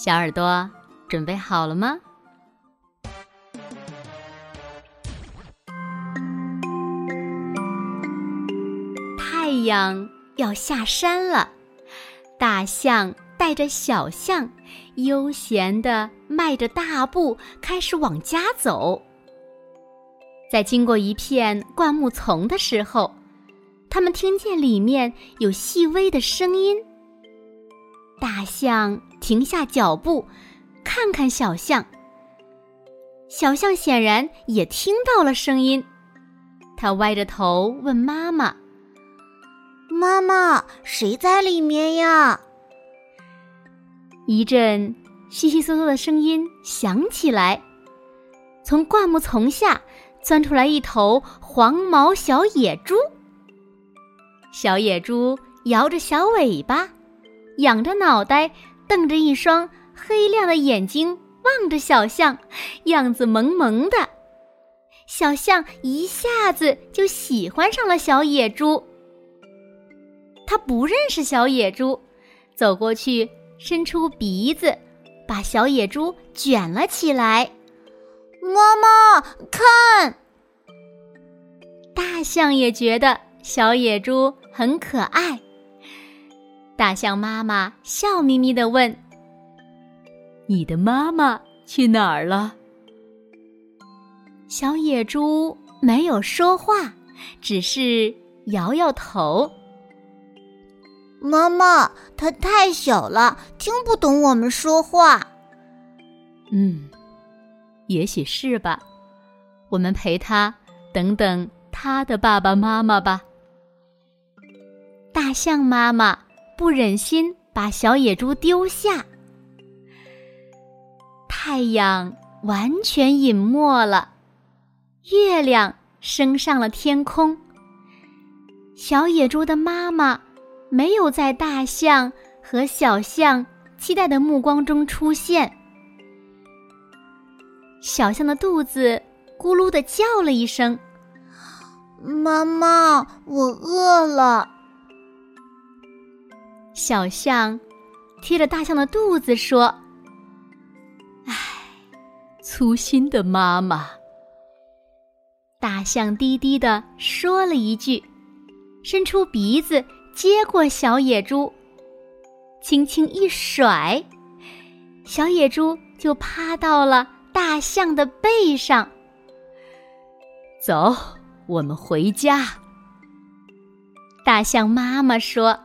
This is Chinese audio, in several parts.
小耳朵准备好了吗？太阳要下山了，大象带着小象，悠闲的迈着大步，开始往家走。在经过一片灌木丛的时候，他们听见里面有细微的声音。大象。停下脚步，看看小象。小象显然也听到了声音，它歪着头问妈妈：“妈妈，谁在里面呀？”一阵悉悉嗦嗦的声音响起来，从灌木丛下钻出来一头黄毛小野猪。小野猪摇着小尾巴，仰着脑袋。瞪着一双黑亮的眼睛望着小象，样子萌萌的。小象一下子就喜欢上了小野猪。他不认识小野猪，走过去伸出鼻子，把小野猪卷了起来。妈妈，看！大象也觉得小野猪很可爱。大象妈妈笑眯眯的问：“你的妈妈去哪儿了？”小野猪没有说话，只是摇摇头。妈妈，它太小了，听不懂我们说话。嗯，也许是吧。我们陪它，等等它的爸爸妈妈吧。大象妈妈。不忍心把小野猪丢下，太阳完全隐没了，月亮升上了天空。小野猪的妈妈没有在大象和小象期待的目光中出现。小象的肚子咕噜的叫了一声：“妈妈，我饿了。”小象贴着大象的肚子说：“唉，粗心的妈妈。”大象低低的说了一句，伸出鼻子接过小野猪，轻轻一甩，小野猪就趴到了大象的背上。走，我们回家。大象妈妈说。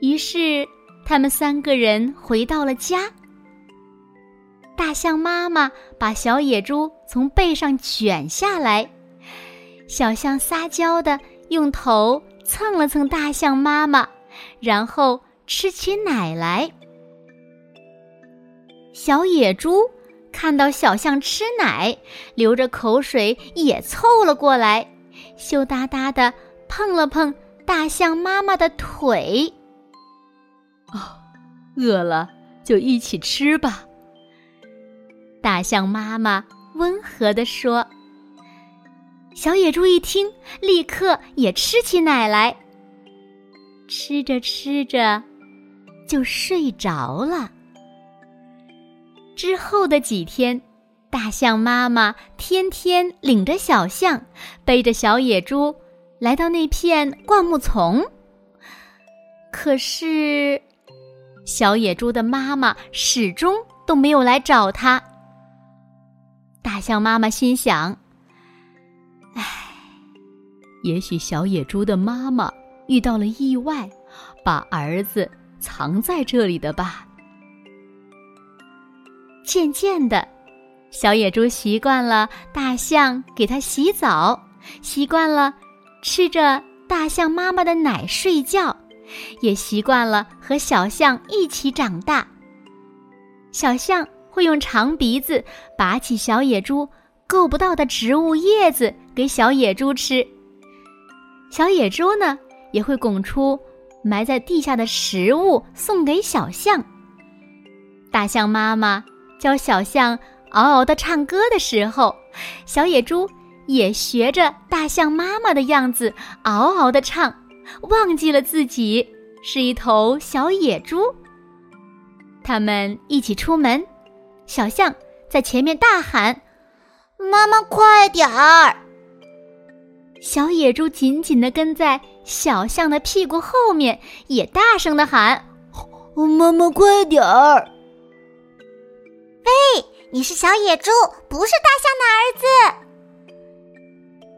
于是，他们三个人回到了家。大象妈妈把小野猪从背上卷下来，小象撒娇的用头蹭了蹭大象妈妈，然后吃起奶来。小野猪看到小象吃奶，流着口水也凑了过来，羞答答的碰了碰大象妈妈的腿。饿了就一起吃吧。大象妈妈温和地说。小野猪一听，立刻也吃起奶来。吃着吃着，就睡着了。之后的几天，大象妈妈天天领着小象，背着小野猪，来到那片灌木丛。可是。小野猪的妈妈始终都没有来找它。大象妈妈心想：“唉，也许小野猪的妈妈遇到了意外，把儿子藏在这里的吧。”渐渐的，小野猪习惯了大象给它洗澡，习惯了吃着大象妈妈的奶睡觉，也习惯了和小象一起长大。小象会用长鼻子拔起小野猪够不到的植物叶子给小野猪吃，小野猪呢也会拱出埋在地下的食物送给小象。大象妈妈教小象嗷嗷的唱歌的时候，小野猪。也学着大象妈妈的样子嗷嗷的唱，忘记了自己是一头小野猪。他们一起出门，小象在前面大喊：“妈妈，快点儿！”小野猪紧紧的跟在小象的屁股后面，也大声的喊：“妈妈，快点儿！”喂，你是小野猪，不是大象的儿子。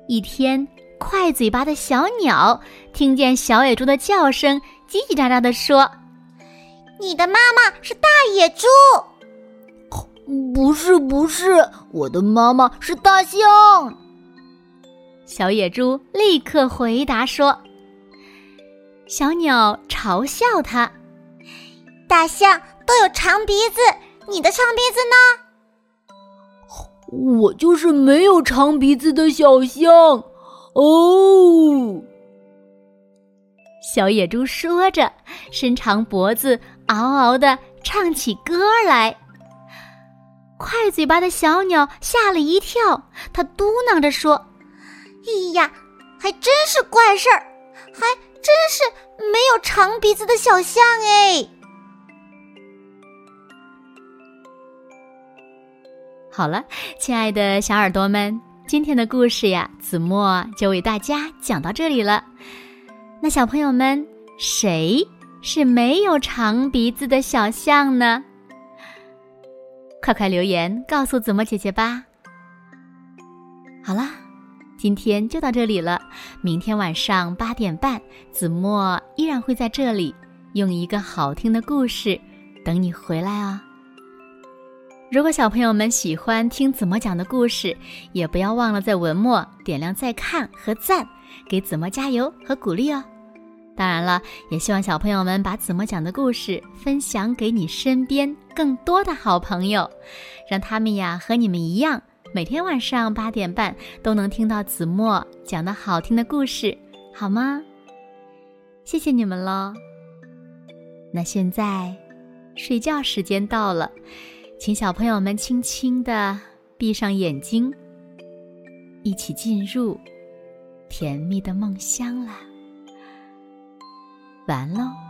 一天，快嘴巴的小鸟听见小野猪的叫声，叽叽喳喳地说：“你的妈妈是大野猪。”“不是，不是，我的妈妈是大象。”小野猪立刻回答说。小鸟嘲笑它：“大象都有长鼻子，你的长鼻子呢？”我就是没有长鼻子的小象哦。小野猪说着，伸长脖子，嗷嗷的唱起歌来。快嘴巴的小鸟吓了一跳，它嘟囔着说：“哎呀，还真是怪事儿，还真是没有长鼻子的小象哎。”好了，亲爱的小耳朵们，今天的故事呀，子墨就为大家讲到这里了。那小朋友们，谁是没有长鼻子的小象呢？快快留言告诉子墨姐姐吧。好啦，今天就到这里了。明天晚上八点半，子墨依然会在这里，用一个好听的故事等你回来哦。如果小朋友们喜欢听子墨讲的故事，也不要忘了在文末点亮再看和赞，给子墨加油和鼓励哦。当然了，也希望小朋友们把子墨讲的故事分享给你身边更多的好朋友，让他们呀和你们一样，每天晚上八点半都能听到子墨讲的好听的故事，好吗？谢谢你们喽。那现在，睡觉时间到了。请小朋友们轻轻的闭上眼睛，一起进入甜蜜的梦乡啦。完喽。